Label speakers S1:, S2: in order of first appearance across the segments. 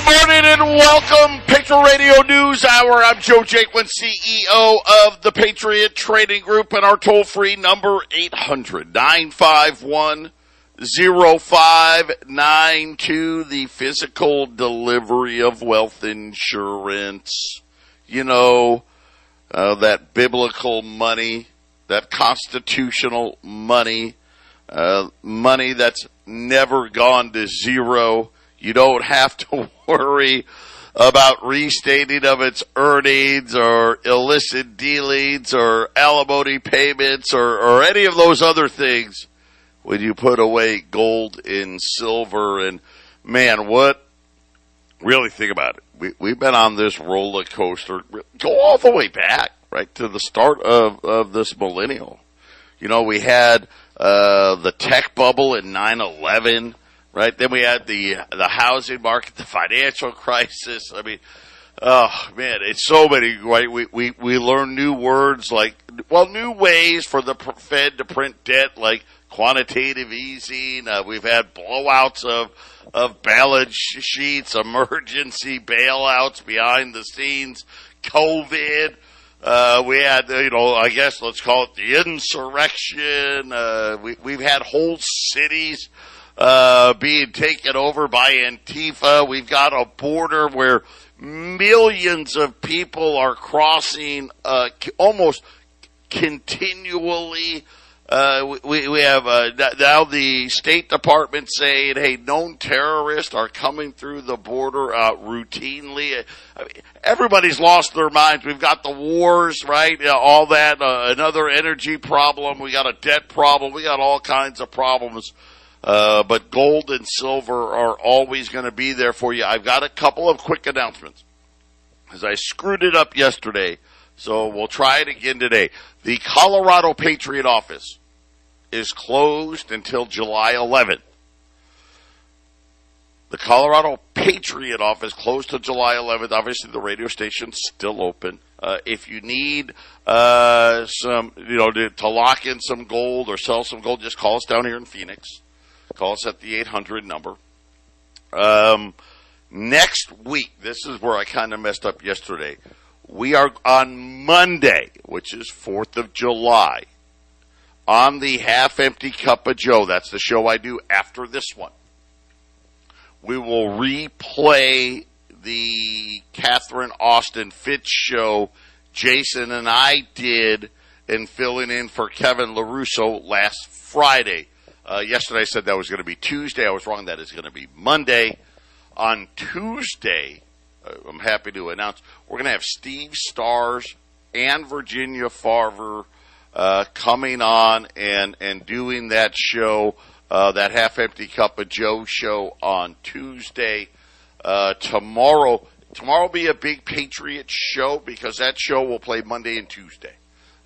S1: Good morning and welcome, Patriot Radio News Hour. I'm Joe Jaquin, CEO of the Patriot Trading Group, and our toll free number 800 951 0592, the physical delivery of wealth insurance. You know, uh, that biblical money, that constitutional money, uh, money that's never gone to zero. You don't have to worry about restating of its earnings or illicit dealings or alimony payments or, or any of those other things when you put away gold and silver. And man, what really think about it? We, we've been on this roller coaster, go all the way back, right, to the start of, of this millennial. You know, we had, uh, the tech bubble in 9-11, right? Then we had the, the housing market, the financial crisis. I mean, Oh man, it's so many, right? We, we, we learn new words like, well, new ways for the Fed to print debt like quantitative easing. Uh, we've had blowouts of, of balance sheets, emergency bailouts behind the scenes, COVID. Uh, we had, you know, I guess let's call it the insurrection. Uh, we, we've had whole cities, uh, being taken over by Antifa. We've got a border where millions of people are crossing, uh, almost continually. Uh, we, we have uh, now the State Department saying, "Hey, known terrorists are coming through the border uh, routinely." I mean, everybody's lost their minds. We've got the wars, right? You know, all that. Uh, another energy problem. We got a debt problem. We got all kinds of problems. Uh, but gold and silver are always going to be there for you. I've got a couple of quick announcements because I screwed it up yesterday. So we'll try it again today. The Colorado Patriot office is closed until July 11th. The Colorado Patriot office closed till July 11th. Obviously, the radio station's still open. Uh, if you need uh, some, you know, to, to, lock in some gold or sell some gold, just call us down here in Phoenix. Call us at the 800 number. Um, next week, this is where I kind of messed up yesterday. We are on Monday, which is 4th of July on the half empty cup of Joe. That's the show I do after this one. We will replay the Catherine Austin Fitts show Jason and I did in filling in for Kevin LaRusso last Friday. Uh, yesterday I said that was going to be Tuesday. I was wrong. That is going to be Monday. On Tuesday, uh, I'm happy to announce we're going to have Steve Stars and Virginia Farver uh, coming on and and doing that show, uh, that half empty cup of Joe show on Tuesday. Uh, tomorrow, tomorrow will be a big Patriot show because that show will play Monday and Tuesday,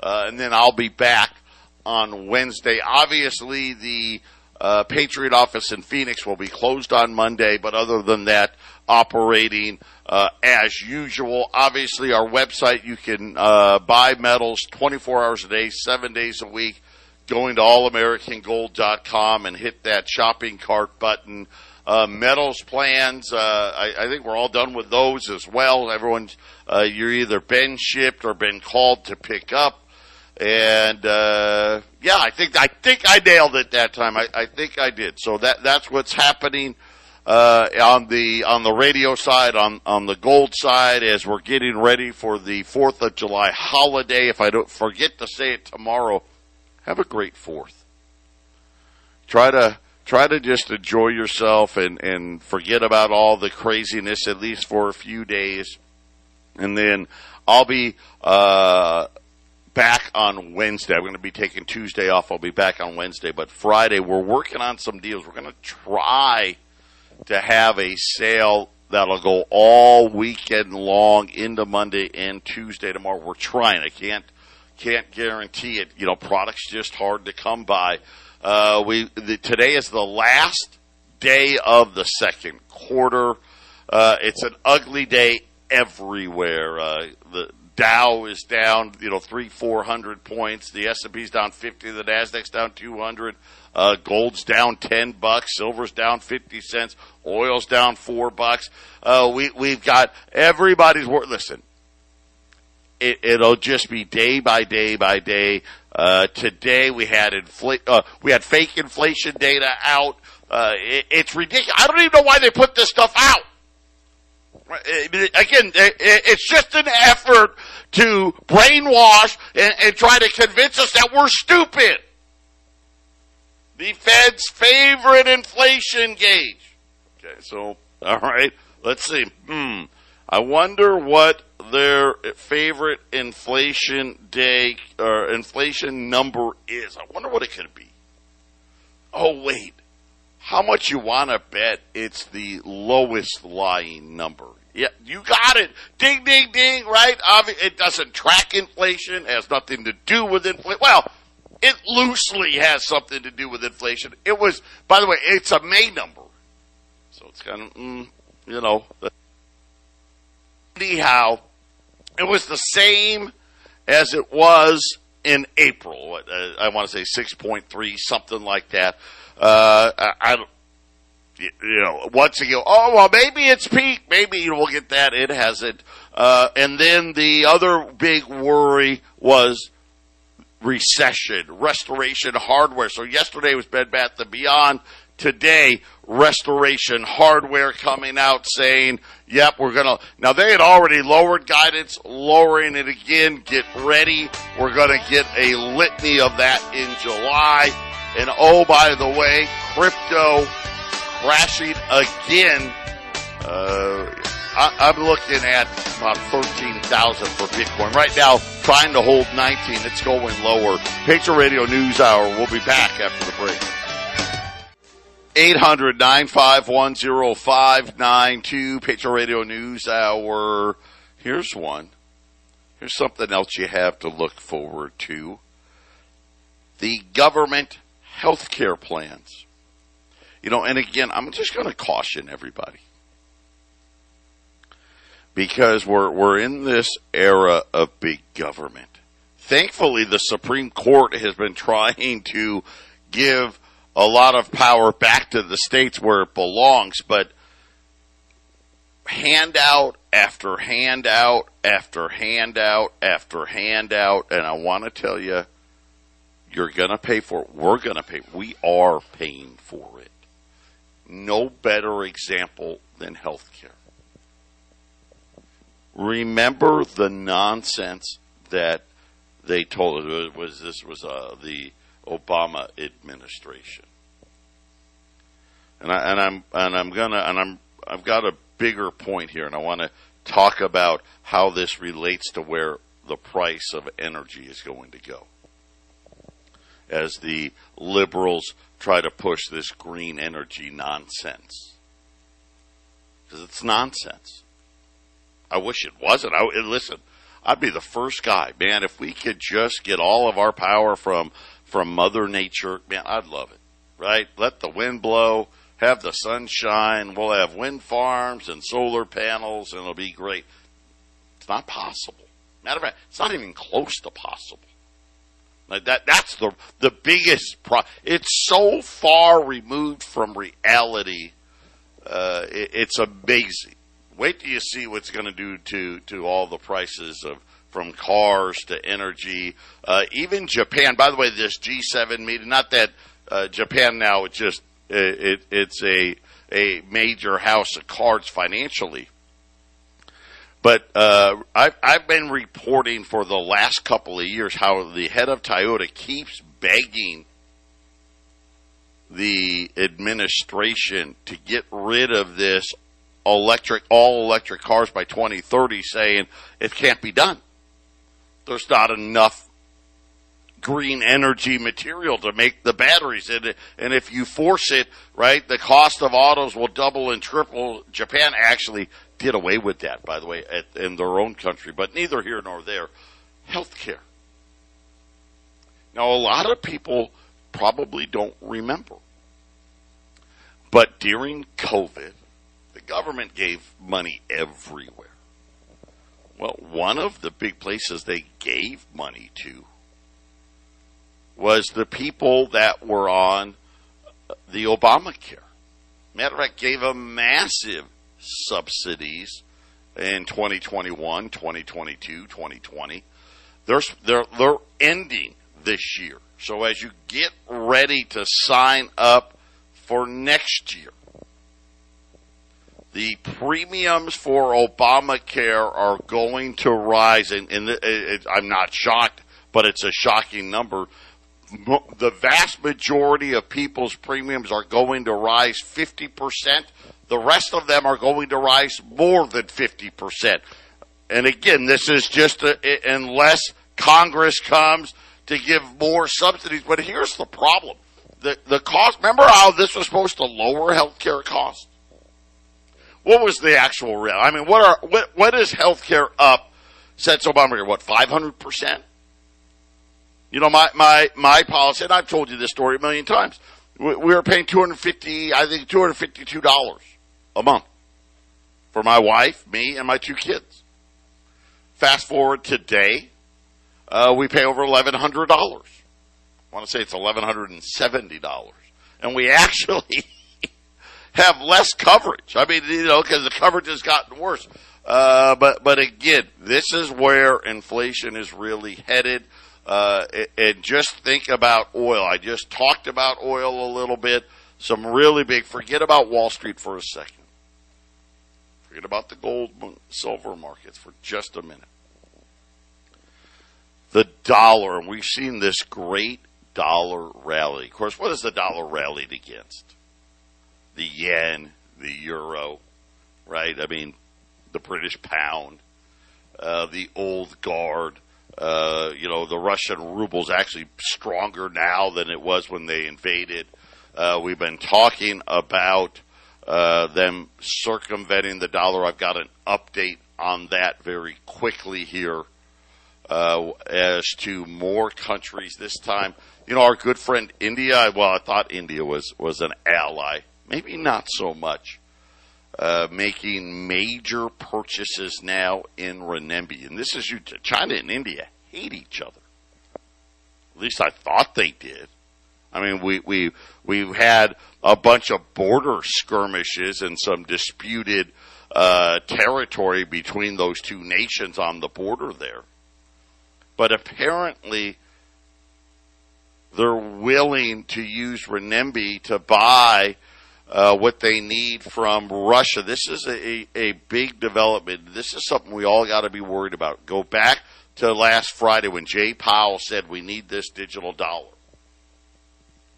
S1: and then I'll be back on Wednesday. Obviously, the uh, Patriot office in Phoenix will be closed on Monday, but other than that, operating uh, as usual. Obviously, our website, you can uh, buy metals 24 hours a day, seven days a week, going to allamericangold.com and hit that shopping cart button. Uh, metals plans, uh, I, I, think we're all done with those as well. Everyone's, uh, you're either been shipped or been called to pick up. And, uh, yeah, I think, I think I nailed it that time. I, I think I did. So that, that's what's happening uh, on the on the radio side, on on the gold side, as we're getting ready for the Fourth of July holiday. If I don't forget to say it tomorrow, have a great Fourth. Try to try to just enjoy yourself and and forget about all the craziness at least for a few days, and then I'll be. Uh, back on Wednesday. I'm going to be taking Tuesday off. I'll be back on Wednesday, but Friday we're working on some deals. We're going to try to have a sale that'll go all weekend long into Monday and Tuesday tomorrow. We're trying. I can't can't guarantee it. You know, products just hard to come by. Uh, we the, today is the last day of the second quarter. Uh, it's an ugly day everywhere. Uh, the Dow is down, you know, three, four hundred points. The S and P's down fifty. The Nasdaq's down two hundred. Uh, gold's down ten bucks. Silver's down fifty cents. Oil's down four bucks. Uh, we we've got everybody's work. Listen, it, it'll just be day by day by day. Uh, today we had infl- uh, we had fake inflation data out. Uh, it, it's ridiculous. I don't even know why they put this stuff out. Uh, again, uh, uh, it's just an effort to brainwash and, and try to convince us that we're stupid. The Fed's favorite inflation gauge. Okay, so, all right, let's see. Hmm. I wonder what their favorite inflation day or inflation number is. I wonder what it could be. Oh, wait how much you want to bet it's the lowest lying number. Yeah, you got it. Ding, ding, ding, right? It doesn't track inflation, has nothing to do with inflation. Well, it loosely has something to do with inflation. It was, by the way, it's a May number. So it's kind of, mm, you know. Anyhow, it was the same as it was in April. Uh, I want to say 6.3, something like that. Uh, I, I you know, once again, oh well, maybe it's peak, maybe we'll get that. It hasn't. Uh, and then the other big worry was recession, restoration hardware. So yesterday was Bed Bath and Beyond. Today, restoration hardware coming out saying, yep, we're gonna, now they had already lowered guidance, lowering it again. Get ready. We're gonna get a litany of that in July. And oh, by the way, crypto crashing again. Uh, I, am looking at about 13,000 for Bitcoin. Right now, trying to hold 19. It's going lower. Patriot Radio News Hour. We'll be back after the break. 800 951 0592. Patriot Radio News Hour. Here's one. Here's something else you have to look forward to. The government health care plans. You know, and again, I'm just going to caution everybody because we're we're in this era of big government. Thankfully, the Supreme Court has been trying to give a lot of power back to the states where it belongs, but handout after handout after handout after handout, and I want to tell you, you're going to pay for it. We're going to pay. We are paying for it. No better example than healthcare. Remember the nonsense that they told us it was this was uh, the Obama administration. And I and I'm and I'm gonna and I'm I've got a bigger point here and I want to talk about how this relates to where the price of energy is going to go as the liberals try to push this green energy nonsense. Because it's nonsense. I wish it wasn't. I, listen, I'd be the first guy, man. If we could just get all of our power from from Mother Nature, man, I'd love it. Right? Let the wind blow, have the sunshine. We'll have wind farms and solar panels, and it'll be great. It's not possible. Matter of fact, it's not even close to possible. Like that, that's the, the biggest pro, it's so far removed from reality. Uh, it, it's amazing. Wait till you see what's going to do to, to all the prices of, from cars to energy, uh, even Japan. By the way, this G7 meeting, not that, uh, Japan now, it's just, it, it, it's a, a major house of cards financially. But uh, I've, I've been reporting for the last couple of years how the head of Toyota keeps begging the administration to get rid of this electric, all electric cars by 2030, saying it can't be done. There's not enough green energy material to make the batteries. And, and if you force it, right, the cost of autos will double and triple. Japan actually did away with that, by the way, at, in their own country, but neither here nor there. Healthcare. Now, a lot of people probably don't remember. But during COVID, the government gave money everywhere. Well, one of the big places they gave money to was the people that were on the Obamacare. Matter of fact, gave a massive subsidies in 2021, 2022, 2020. They're, they're, they're ending this year. So as you get ready to sign up for next year, the premiums for Obamacare are going to rise, and, and it, it, I'm not shocked, but it's a shocking number. The vast majority of people's premiums are going to rise 50%. The rest of them are going to rise more than 50%. And again, this is just a, unless Congress comes to give more subsidies. But here's the problem. The, the cost, remember how this was supposed to lower health care costs? What was the actual real? I mean, what are, what, what is health care up since Obamacare? What, 500%? You know, my, my, my policy, and I've told you this story a million times. We, we were paying 250, I think $252 a month for my wife, me, and my two kids. Fast forward today, uh, we pay over $1,100. I want to say it's $1,170. And we actually have less coverage. I mean, you know, because the coverage has gotten worse. Uh, but, but again, this is where inflation is really headed. Uh, and just think about oil. I just talked about oil a little bit. Some really big, forget about Wall Street for a second. Forget about the gold, silver markets for just a minute. The dollar, and we've seen this great dollar rally. Of course, what is the dollar rallied against? The yen, the euro, right? I mean, the British pound, uh, the old guard. Uh, you know, the Russian ruble is actually stronger now than it was when they invaded. Uh, we've been talking about uh, them circumventing the dollar. I've got an update on that very quickly here uh, as to more countries this time. You know, our good friend India. Well, I thought India was was an ally, maybe not so much. Uh, making major purchases now in renminbi, and this is you. China and India hate each other. At least I thought they did. I mean, we we we've had a bunch of border skirmishes and some disputed uh, territory between those two nations on the border there. But apparently, they're willing to use renminbi to buy uh, what they need from Russia. This is a, a big development. This is something we all got to be worried about. Go back to last Friday when Jay Powell said we need this digital dollar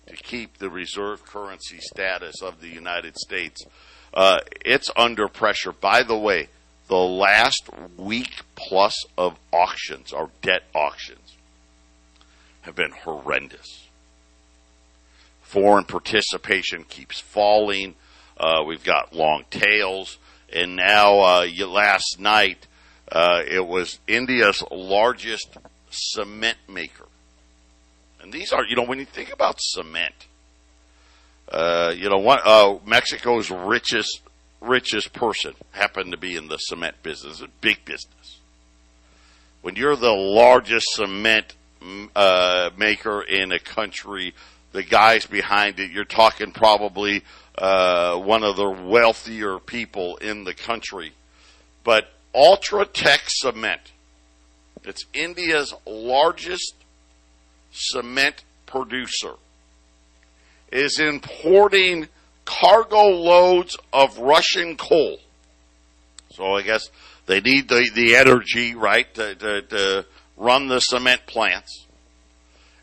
S1: to keep the reserve currency status of the United States. Uh, it's under pressure. By the way, the last week plus of auctions, our debt auctions, have been horrendous. Foreign participation keeps falling. Uh, we've got long tails. And now, uh, last night, uh, it was India's largest cement maker and these are, you know, when you think about cement, uh, you know, one, uh, Mexico's richest richest person happened to be in the cement business, a big business. When you're the largest cement uh, maker in a country, the guys behind it, you're talking probably uh, one of the wealthier people in the country. But Ultratech Cement, it's India's largest cement producer is importing cargo loads of Russian coal. So I guess they need the, the energy, right, to, to, to run the cement plants.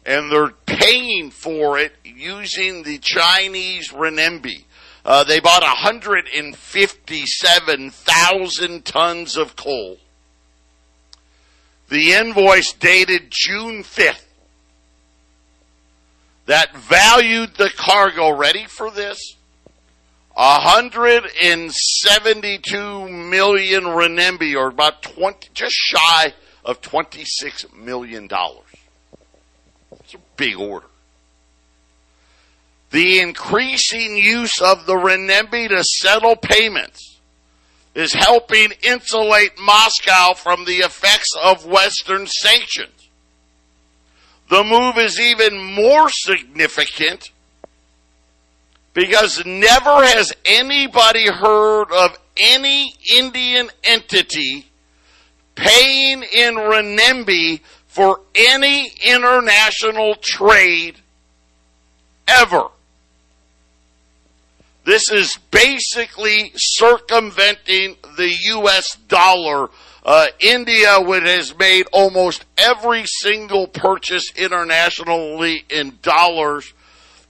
S1: And they're paying for it using the Chinese renminbi. Uh, they bought 157,000 tons of coal. The invoice dated June 5th that valued the cargo, ready for this? 172 million renminbi, or about 20, just shy of 26 million dollars. It's a big order. The increasing use of the renminbi to settle payments is helping insulate Moscow from the effects of Western sanctions. The move is even more significant because never has anybody heard of any Indian entity paying in renminbi for any international trade ever. This is basically circumventing the U.S. dollar. Uh, India, which has made almost every single purchase internationally in dollars,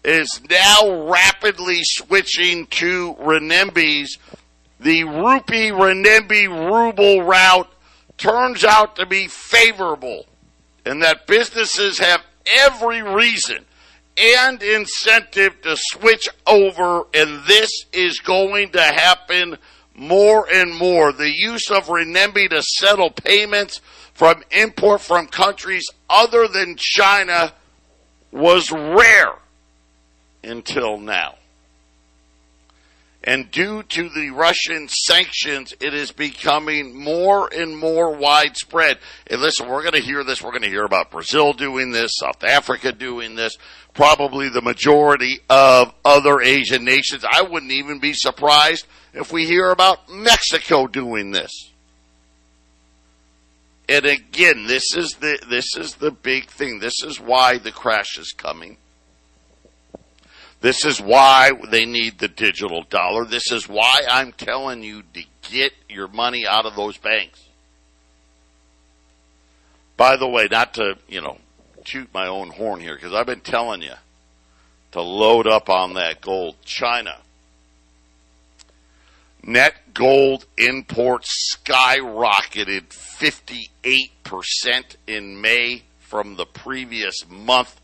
S1: is now rapidly switching to renminbis. The rupee renminbi ruble route turns out to be favorable, and that businesses have every reason and incentive to switch over, and this is going to happen more and more. The use of renminbi to settle payments from import from countries other than China was rare until now. And due to the Russian sanctions, it is becoming more and more widespread. And listen, we're going to hear this. We're going to hear about Brazil doing this, South Africa doing this, probably the majority of other Asian nations. I wouldn't even be surprised if we hear about Mexico doing this. And again, this is the this is the big thing. This is why the crash is coming. This is why they need the digital dollar. This is why I'm telling you to get your money out of those banks. By the way, not to, you know, toot my own horn here because I've been telling you to load up on that gold. China. Net gold imports skyrocketed 58% in May from the previous month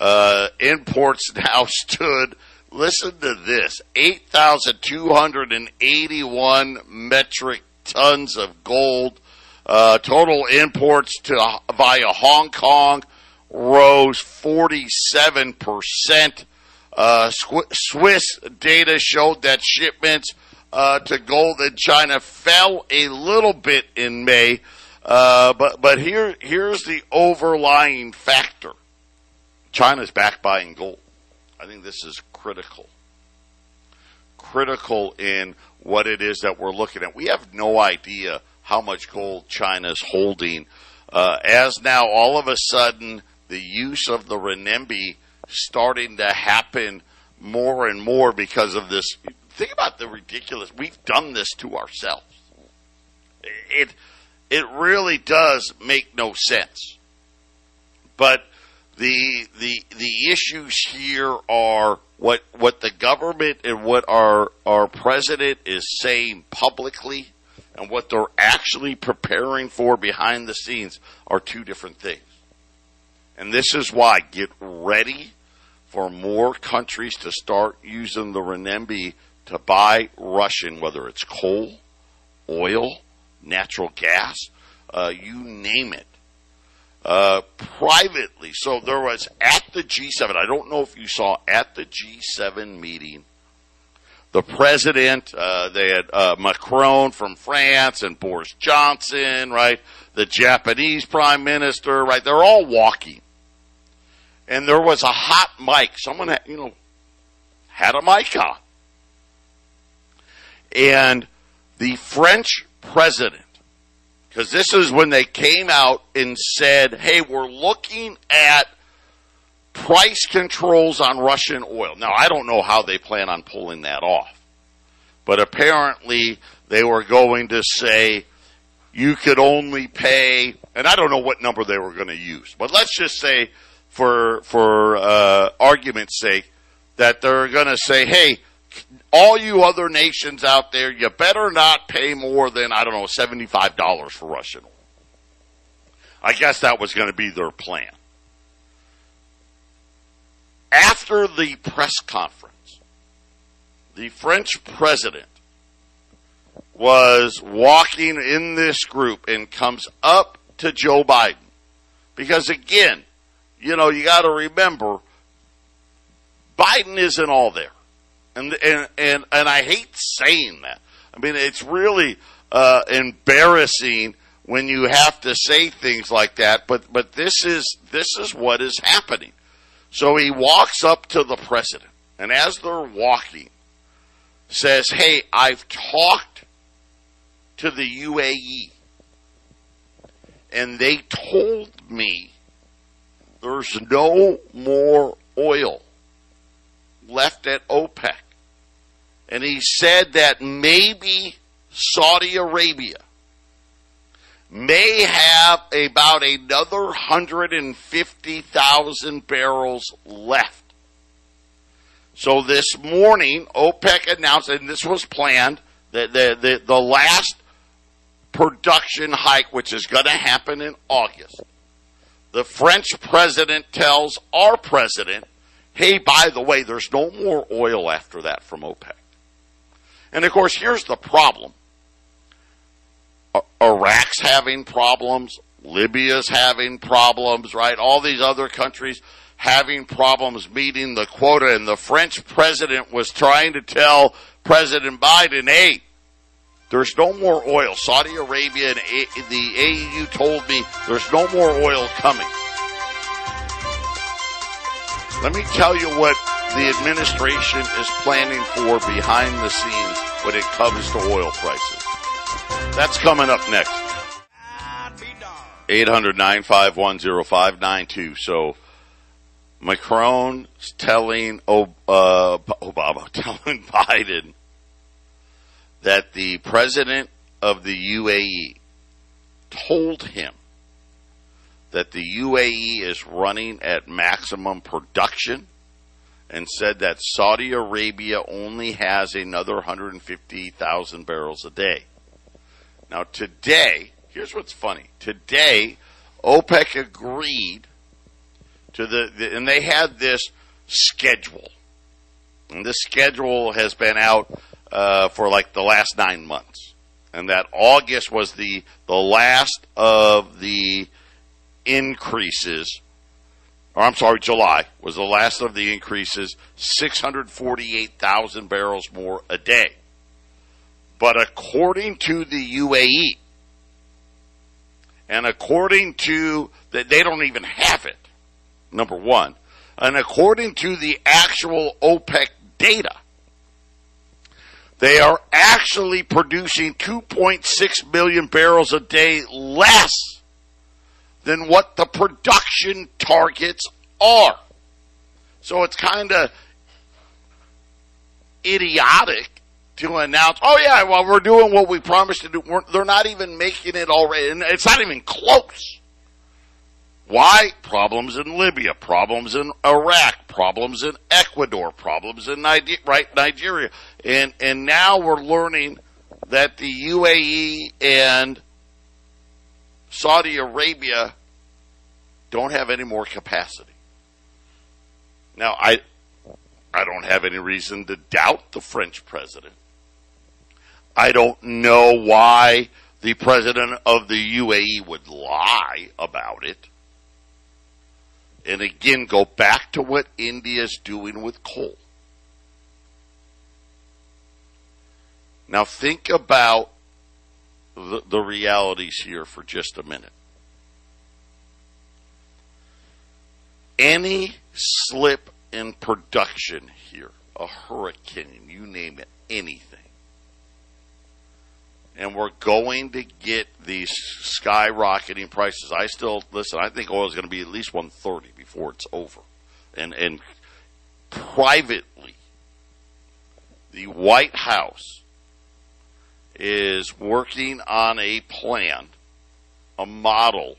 S1: uh, imports now stood, listen to this, 8,281 metric tons of gold. Uh, total imports to via Hong Kong rose 47%. Uh, Swiss data showed that shipments uh, to gold in China fell a little bit in May, uh, but but here here's the overlying factor. China's back buying gold. I think this is critical. Critical in what it is that we're looking at. We have no idea how much gold China's holding. Uh, as now all of a sudden the use of the renminbi starting to happen more and more because of this. Think about the ridiculous. We've done this to ourselves. It it really does make no sense. But the the the issues here are what what the government and what our our president is saying publicly and what they're actually preparing for behind the scenes are two different things. And this is why get ready for more countries to start using the renminbi to buy Russian, whether it's coal, oil, natural gas, uh, you name it uh, privately. So there was at the G7, I don't know if you saw at the G7 meeting, the president, uh, they had uh, Macron from France and Boris Johnson, right? The Japanese prime minister, right? They're all walking. And there was a hot mic. Someone, had, you know, had a mic on. And the French president because this is when they came out and said, hey, we're looking at price controls on Russian oil. Now, I don't know how they plan on pulling that off, but apparently they were going to say you could only pay, and I don't know what number they were going to use, but let's just say for, for, uh, argument's sake, that they're going to say, hey, all you other nations out there, you better not pay more than, I don't know, $75 for Russian oil. I guess that was going to be their plan. After the press conference, the French president was walking in this group and comes up to Joe Biden. Because again, you know, you got to remember, Biden isn't all there. And, and, and, and I hate saying that. I mean, it's really uh, embarrassing when you have to say things like that. But but this is this is what is happening. So he walks up to the president, and as they're walking, says, "Hey, I've talked to the UAE, and they told me there's no more oil left at OPEC." And he said that maybe Saudi Arabia may have about another 150,000 barrels left. So this morning, OPEC announced, and this was planned, that the, the, the last production hike, which is going to happen in August. The French president tells our president, hey, by the way, there's no more oil after that from OPEC. And of course, here's the problem. Uh, Iraq's having problems. Libya's having problems, right? All these other countries having problems meeting the quota. And the French president was trying to tell President Biden, hey, there's no more oil. Saudi Arabia and the AU told me there's no more oil coming. Let me tell you what the administration is planning for behind the scenes when it comes to oil prices. That's coming up next. 800 951 So, Macron's telling uh, Obama, telling Biden that the president of the UAE told him that the UAE is running at maximum production and said that Saudi Arabia only has another 150,000 barrels a day. Now today, here's what's funny. Today, OPEC agreed to the, the and they had this schedule. And this schedule has been out uh, for like the last nine months, and that August was the the last of the increases or I'm sorry, July was the last of the increases, 648,000 barrels more a day. But according to the UAE, and according to that, they don't even have it, number one, and according to the actual OPEC data, they are actually producing 2.6 million barrels a day less than what the production targets are. So it's kind of idiotic to announce, oh yeah, well we're doing what we promised to do. We're, they're not even making it already, and it's not even close. Why? Problems in Libya, problems in Iraq, problems in Ecuador, problems in Niger- right, Nigeria, and and now we're learning that the UAE and Saudi Arabia don't have any more capacity. Now, I, I don't have any reason to doubt the French president. I don't know why the president of the UAE would lie about it. And again, go back to what India is doing with coal. Now think about the, the realities here for just a minute. Any slip in production here, a hurricane, you name it, anything. And we're going to get these skyrocketing prices. I still listen. I think oil is going to be at least 130 before it's over. And and privately, the White House is working on a plan, a model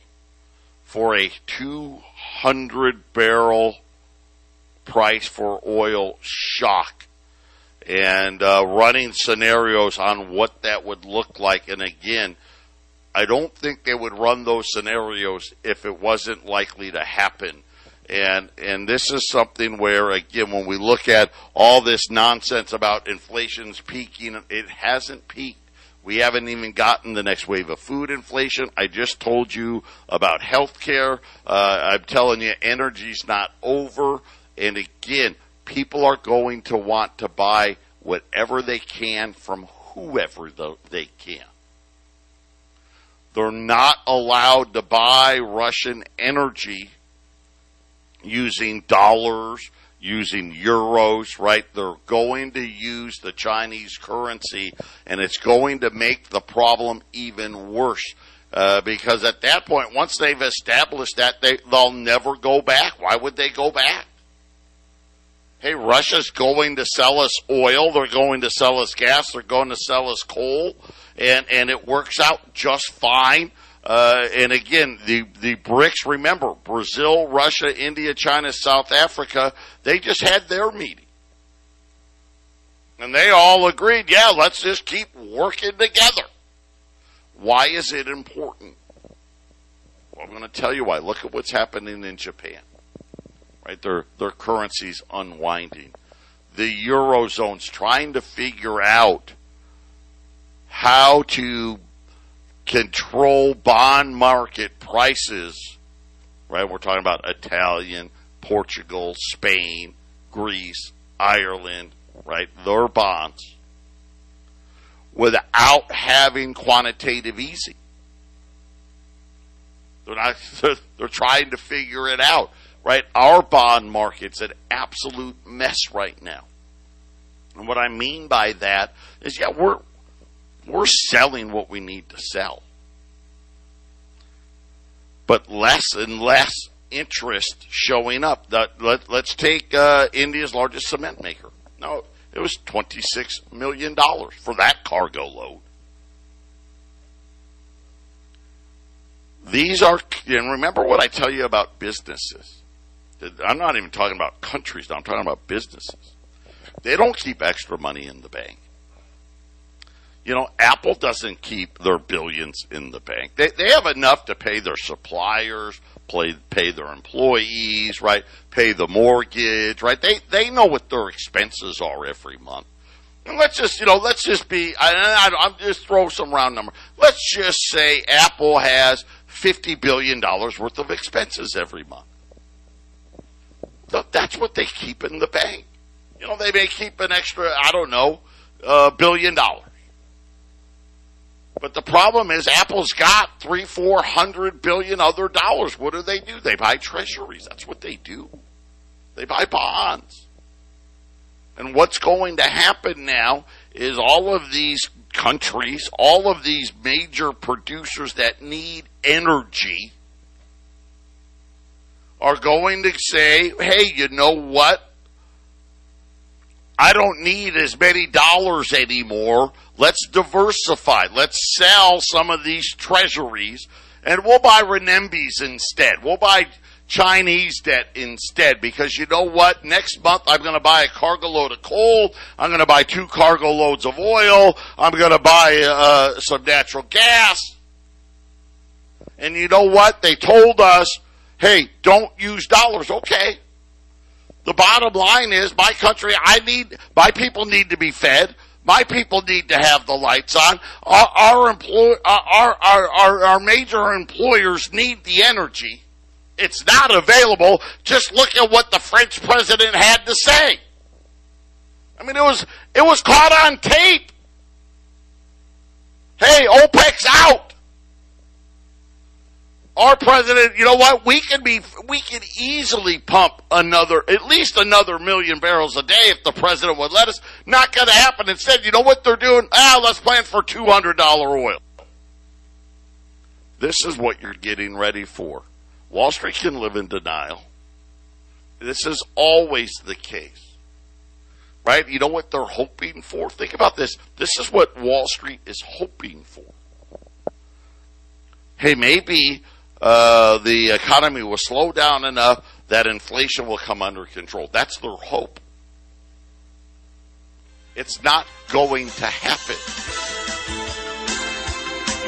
S1: for a 200 barrel price for oil shock and uh, running scenarios on what that would look like. And again, I don't think they would run those scenarios if it wasn't likely to happen. And and this is something where again, when we look at all this nonsense about inflation's peaking, it hasn't peaked. We haven't even gotten the next wave of food inflation. I just told you about healthcare. Uh, I'm telling you, energy's not over. And again, people are going to want to buy whatever they can from whoever the, they can. They're not allowed to buy Russian energy using dollars, using euros, right? They're going to use the Chinese currency and it's going to make the problem even worse. Uh, because at that point, once they've established that, they, they'll never go back. Why would they go back? Hey, Russia's going to sell us oil. They're going to sell us gas. They're going to sell us coal. And, and it works out just fine. Uh, and again, the, the BRICS, remember, Brazil, Russia, India, China, South Africa, they just had their meeting. And they all agreed, yeah, let's just keep working together. Why is it important? Well, I'm going to tell you why. Look at what's happening in Japan. Right? Their, their currency's unwinding. The Eurozone's trying to figure out how to control bond market prices. Right? We're talking about Italian, Portugal, Spain, Greece, Ireland, right? Their bonds without having quantitative easing. They're not, they're, they're trying to figure it out, right? Our bond market's an absolute mess right now. And what I mean by that is, yeah, we're, we're selling what we need to sell. But less and less interest showing up. Let, us take uh, India's largest cement maker. No, it was $26 million for that cargo load. These are, and remember what I tell you about businesses. I'm not even talking about countries, I'm talking about businesses. They don't keep extra money in the bank. You know, Apple doesn't keep their billions in the bank. They, they have enough to pay their suppliers, pay, pay their employees, right? Pay the mortgage, right? They, they know what their expenses are every month. And let's just, you know, let's just be, I, I, I'm just throw some round number. Let's just say Apple has $50 billion worth of expenses every month. That's what they keep in the bank. You know, they may keep an extra, I don't know, a billion dollars. But the problem is Apple's got three, four hundred billion other dollars. What do they do? They buy treasuries. That's what they do. They buy bonds. And what's going to happen now is all of these countries, all of these major producers that need energy are going to say, hey, you know what? I don't need as many dollars anymore. Let's diversify. Let's sell some of these treasuries and we'll buy renminbis instead. We'll buy Chinese debt instead because you know what? Next month I'm going to buy a cargo load of coal. I'm going to buy two cargo loads of oil. I'm going to buy uh, some natural gas. And you know what? They told us, hey, don't use dollars. Okay. The bottom line is my country, I need, my people need to be fed. My people need to have the lights on. Our, our, employ, our, our, our, our major employers need the energy. It's not available. Just look at what the French president had to say. I mean, it was, it was caught on tape. Hey, OPEC's out our president, you know what? We can be, we can easily pump another, at least another million barrels a day if the president would let us. Not going to happen. Instead, you know what they're doing? Ah, let's plan for $200 oil. This is what you're getting ready for. Wall Street can live in denial. This is always the case. Right? You know what they're hoping for? Think about this. This is what Wall Street is hoping for. Hey, maybe uh, the economy will slow down enough that inflation will come under control. That's their hope. It's not going to happen.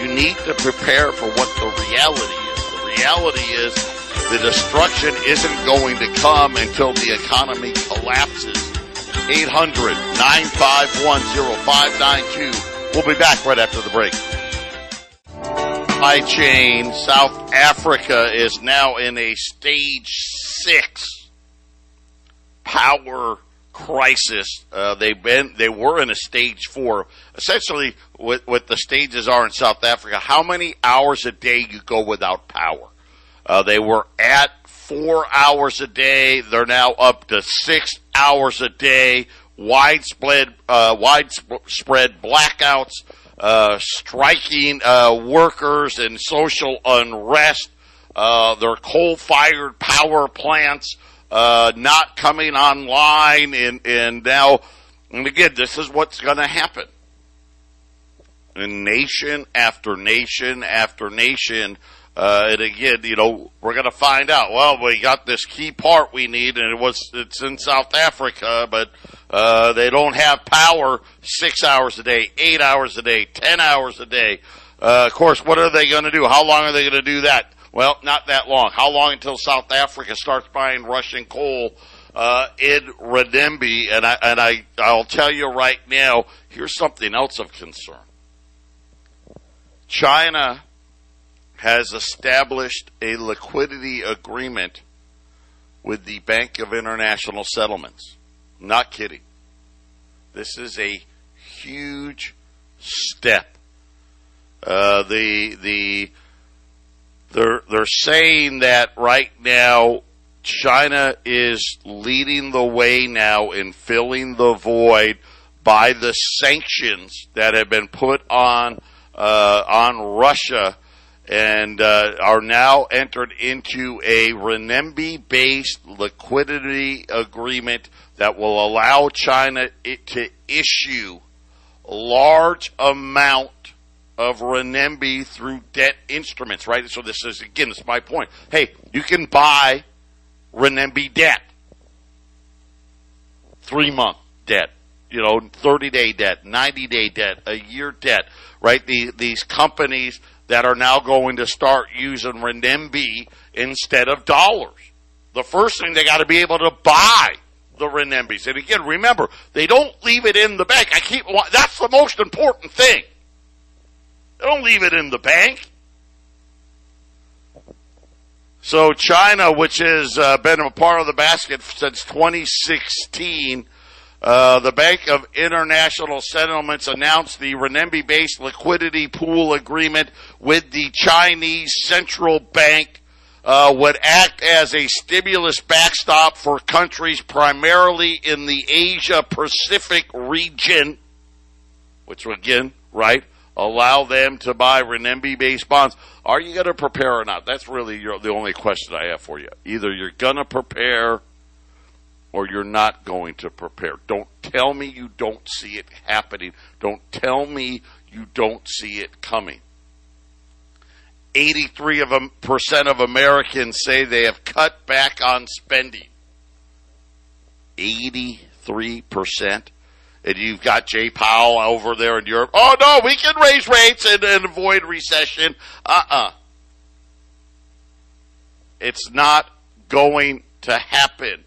S1: You need to prepare for what the reality is. The reality is the destruction isn't going to come until the economy collapses. 800 951 0592. We'll be back right after the break supply chain, South Africa is now in a stage six power crisis. Uh, they've been they were in a stage four. Essentially, what what the stages are in South Africa. How many hours a day you go without power? Uh, they were at four hours a day. They're now up to six hours a day. Widespread uh, widespread blackouts, uh, striking uh, workers, and social unrest. Uh, their coal-fired power plants uh, not coming online, and and now, and again, this is what's going to happen. And nation after nation after nation, uh, and again, you know, we're going to find out. Well, we got this key part we need, and it was it's in South Africa, but uh, they don't have power six hours a day, eight hours a day, ten hours a day. Uh, of course, what are they going to do? How long are they going to do that? Well, not that long. How long until South Africa starts buying Russian coal uh, in renminbi? And I and I I'll tell you right now. Here's something else of concern. China has established a liquidity agreement with the Bank of International Settlements. Not kidding. This is a huge step. Uh, the the they're they're saying that right now China is leading the way now in filling the void by the sanctions that have been put on uh, on Russia and uh, are now entered into a renminbi based liquidity agreement that will allow China to issue a large amount of renminbi through debt instruments, right? So this is again, is my point. Hey, you can buy renminbi debt, three month debt, you know, thirty day debt, ninety day debt, a year debt, right? The, these companies that are now going to start using renminbi instead of dollars. The first thing they got to be able to buy the renminbis. And again, remember, they don't leave it in the bank. I keep that's the most important thing. They don't leave it in the bank. So China, which has uh, been a part of the basket since 2016, uh, the Bank of International Settlements announced the renminbi-based liquidity pool agreement with the Chinese Central Bank uh, would act as a stimulus backstop for countries primarily in the Asia Pacific region, which again, right, allow them to buy renminbi based bonds. Are you going to prepare or not? That's really your, the only question I have for you. Either you're going to prepare or you're not going to prepare. Don't tell me you don't see it happening. Don't tell me you don't see it coming. 83 of Americans say they have cut back on spending. 83% and you've got Jay Powell over there in Europe. Oh no, we can raise rates and, and avoid recession. Uh-uh. It's not going to happen.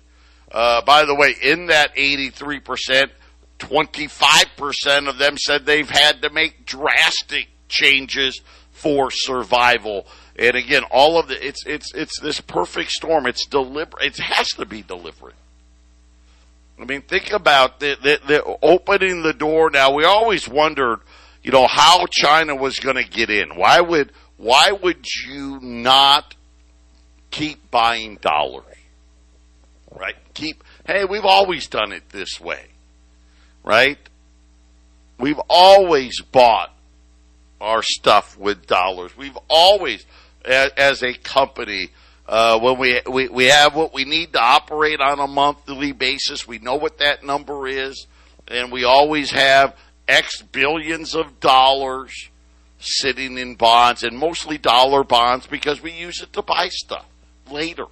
S1: Uh, by the way, in that 83%, 25% of them said they've had to make drastic changes for survival. And again, all of the, it's, it's, it's this perfect storm. It's deliberate. It has to be deliberate. I mean, think about the, the, the opening the door. Now, we always wondered, you know, how China was going to get in. Why would why would you not keep buying dollars? Right? Keep. Hey, we've always done it this way, right? We've always bought our stuff with dollars. We've always, as, a company, uh, when we, we, we have what we need to operate on a monthly basis, we know what that number is, and we always have X billions of dollars sitting in bonds, and mostly dollar bonds because we use it to buy stuff later.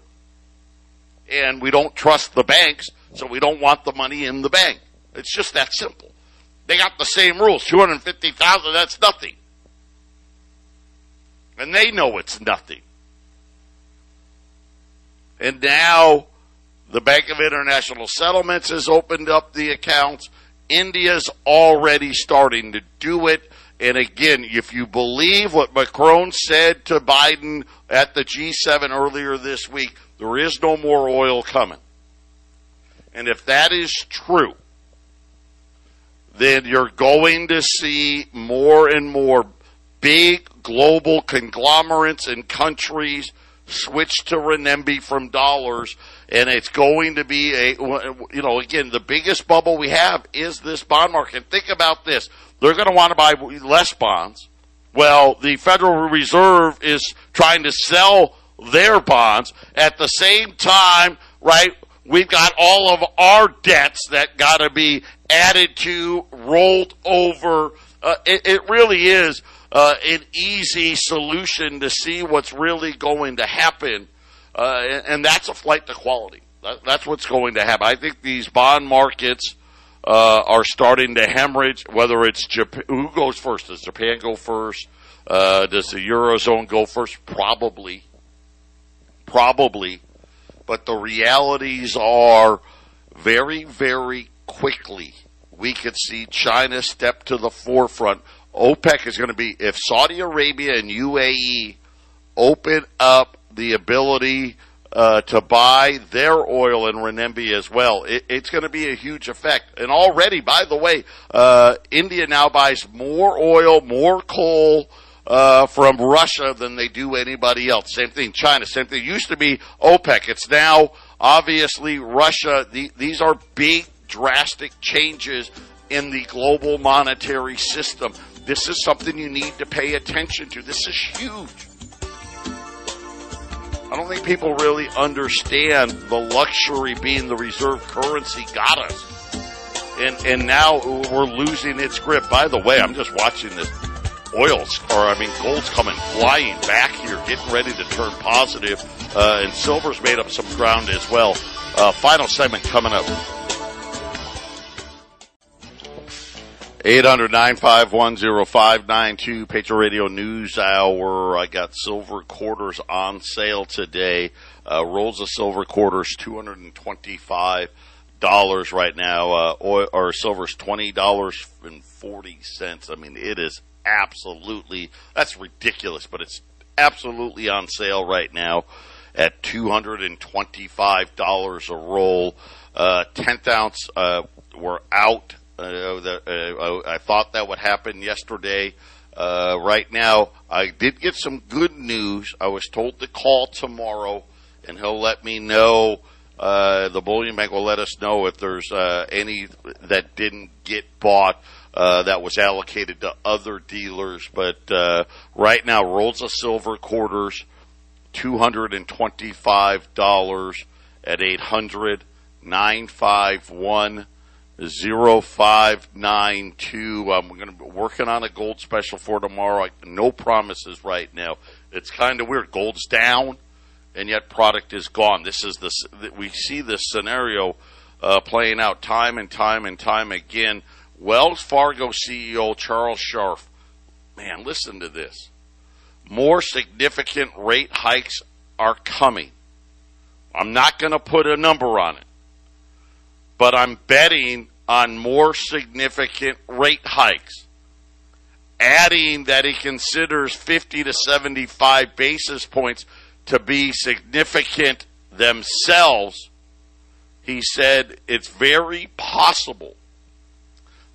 S1: And we don't trust the banks, so we don't want the money in the bank. It's just that simple. They got the same rules. 250,000, that's nothing. And they know it's nothing. And now the Bank of International Settlements has opened up the accounts. India's already starting to do it. And again, if you believe what Macron said to Biden at the G7 earlier this week, there is no more oil coming. And if that is true, then you're going to see more and more big global conglomerates and countries switch to renminbi from dollars and it's going to be a you know again the biggest bubble we have is this bond market. Think about this. They're going to want to buy less bonds. Well the federal reserve is trying to sell their bonds at the same time right we've got all of our debts that got to be added to rolled over uh, it, it really is uh, an easy solution to see what's really going to happen, uh, and, and, that's a flight to quality. That, that's what's going to happen. I think these bond markets uh, are starting to hemorrhage. Whether it's Japan, who goes first? Does Japan go first? Uh, does the eurozone go first? Probably, probably. But the realities are very, very quickly we could see China step to the forefront OPEC is going to be if Saudi Arabia and UAE open up the ability uh, to buy their oil in renminbi as well, it, it's going to be a huge effect. And already, by the way, uh, India now buys more oil, more coal. Uh, from Russia than they do anybody else. Same thing, China. Same thing. It used to be OPEC. It's now obviously Russia. The, these are big, drastic changes in the global monetary system. This is something you need to pay attention to. This is huge. I don't think people really understand the luxury being the reserve currency got us. And, and now we're losing its grip. By the way, I'm just watching this oils, or I mean, gold's coming flying back here, getting ready to turn positive, uh, and silver's made up some ground as well. Uh, final segment coming up. 800 951 Patriot Radio News Hour. I got silver quarters on sale today. Uh, rolls of silver quarters, $225 right now. Uh, oil, or silver's $20.40. I mean, it is absolutely, that's ridiculous, but it's absolutely on sale right now at $225 a roll. Uh, 10th ounce, uh, we're out uh, the, uh, I thought that would happen yesterday. Uh, right now, I did get some good news. I was told to call tomorrow, and he'll let me know. Uh, the bullion bank will let us know if there's uh, any that didn't get bought uh, that was allocated to other dealers. But uh, right now, rolls of silver quarters, two hundred and twenty-five dollars at eight hundred nine five one. 0592. I'm going to be working on a gold special for tomorrow. no promises right now. It's kind of weird. Gold's down, and yet product is gone. This is the we see this scenario uh, playing out time and time and time again. Wells Fargo CEO Charles Scharf, man, listen to this. More significant rate hikes are coming. I'm not going to put a number on it but I'm betting on more significant rate hikes. Adding that he considers 50 to 75 basis points to be significant themselves, he said it's very possible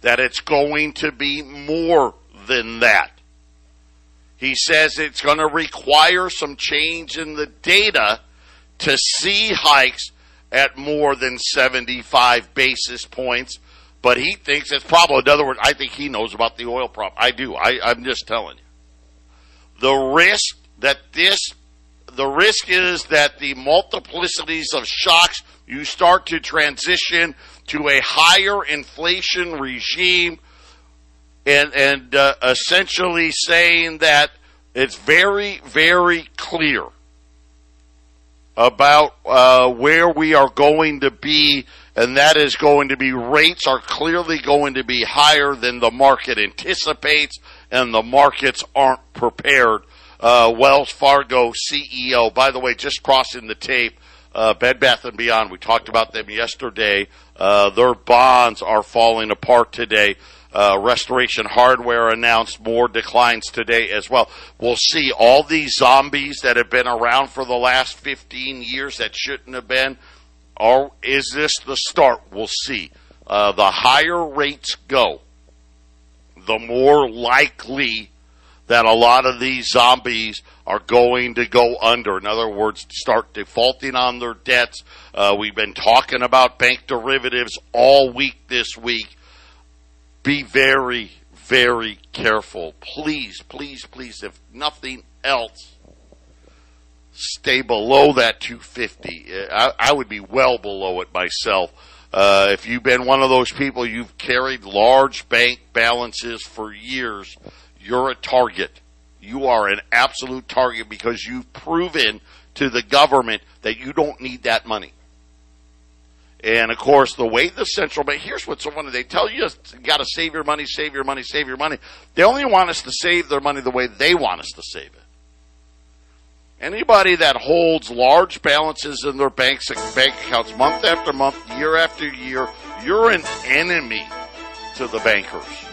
S1: that it's going to be more than that. He says it's going to require some change in the data to see hikes at more than 75 basis points, but he thinks it's probably, in other words, I think he knows about the oil problem. I do. I, I'm just telling you. The risk that this, the risk is that the multiplicities of shocks, you start to transition to a higher inflation regime and, and uh, essentially saying that it's very, very clear about uh, where we are going to be, and that is going to be rates are clearly going to be higher than the market anticipates, and the markets aren't prepared. Uh, Wells Fargo CEO, by the way, just crossing the tape, uh, Bed Bath and Beyond. We talked about them yesterday. Uh, their bonds are falling apart today. Uh, Restoration Hardware announced more declines today as well. We'll see all these zombies that have been around for the last 15 years that shouldn't have been or is this the start? We'll see. Uh, the higher rates go, the more likely that a lot of these zombies are going to go under. In other words, start defaulting on their debts. Uh, we've been talking about bank derivatives all week this week. Be very, very careful. Please, please, please, if nothing else, stay below that 250. I, I would be well below it myself. Uh, if you've been one of those people, you've carried large bank balances for years, you're a target. You are an absolute target because you've proven to the government that you don't need that money. And of course, the way the central bank, here's what's so funny. They tell you you got to save your money, save your money, save your money. They only want us to save their money the way they want us to save it. Anybody that holds large balances in their banks, bank accounts month after month, year after year, you're an enemy to the bankers.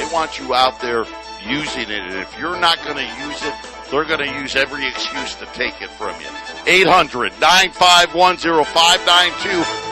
S1: They want you out there using it. And if you're not going to use it, they're going to use every excuse to take it from you. 800 951 0592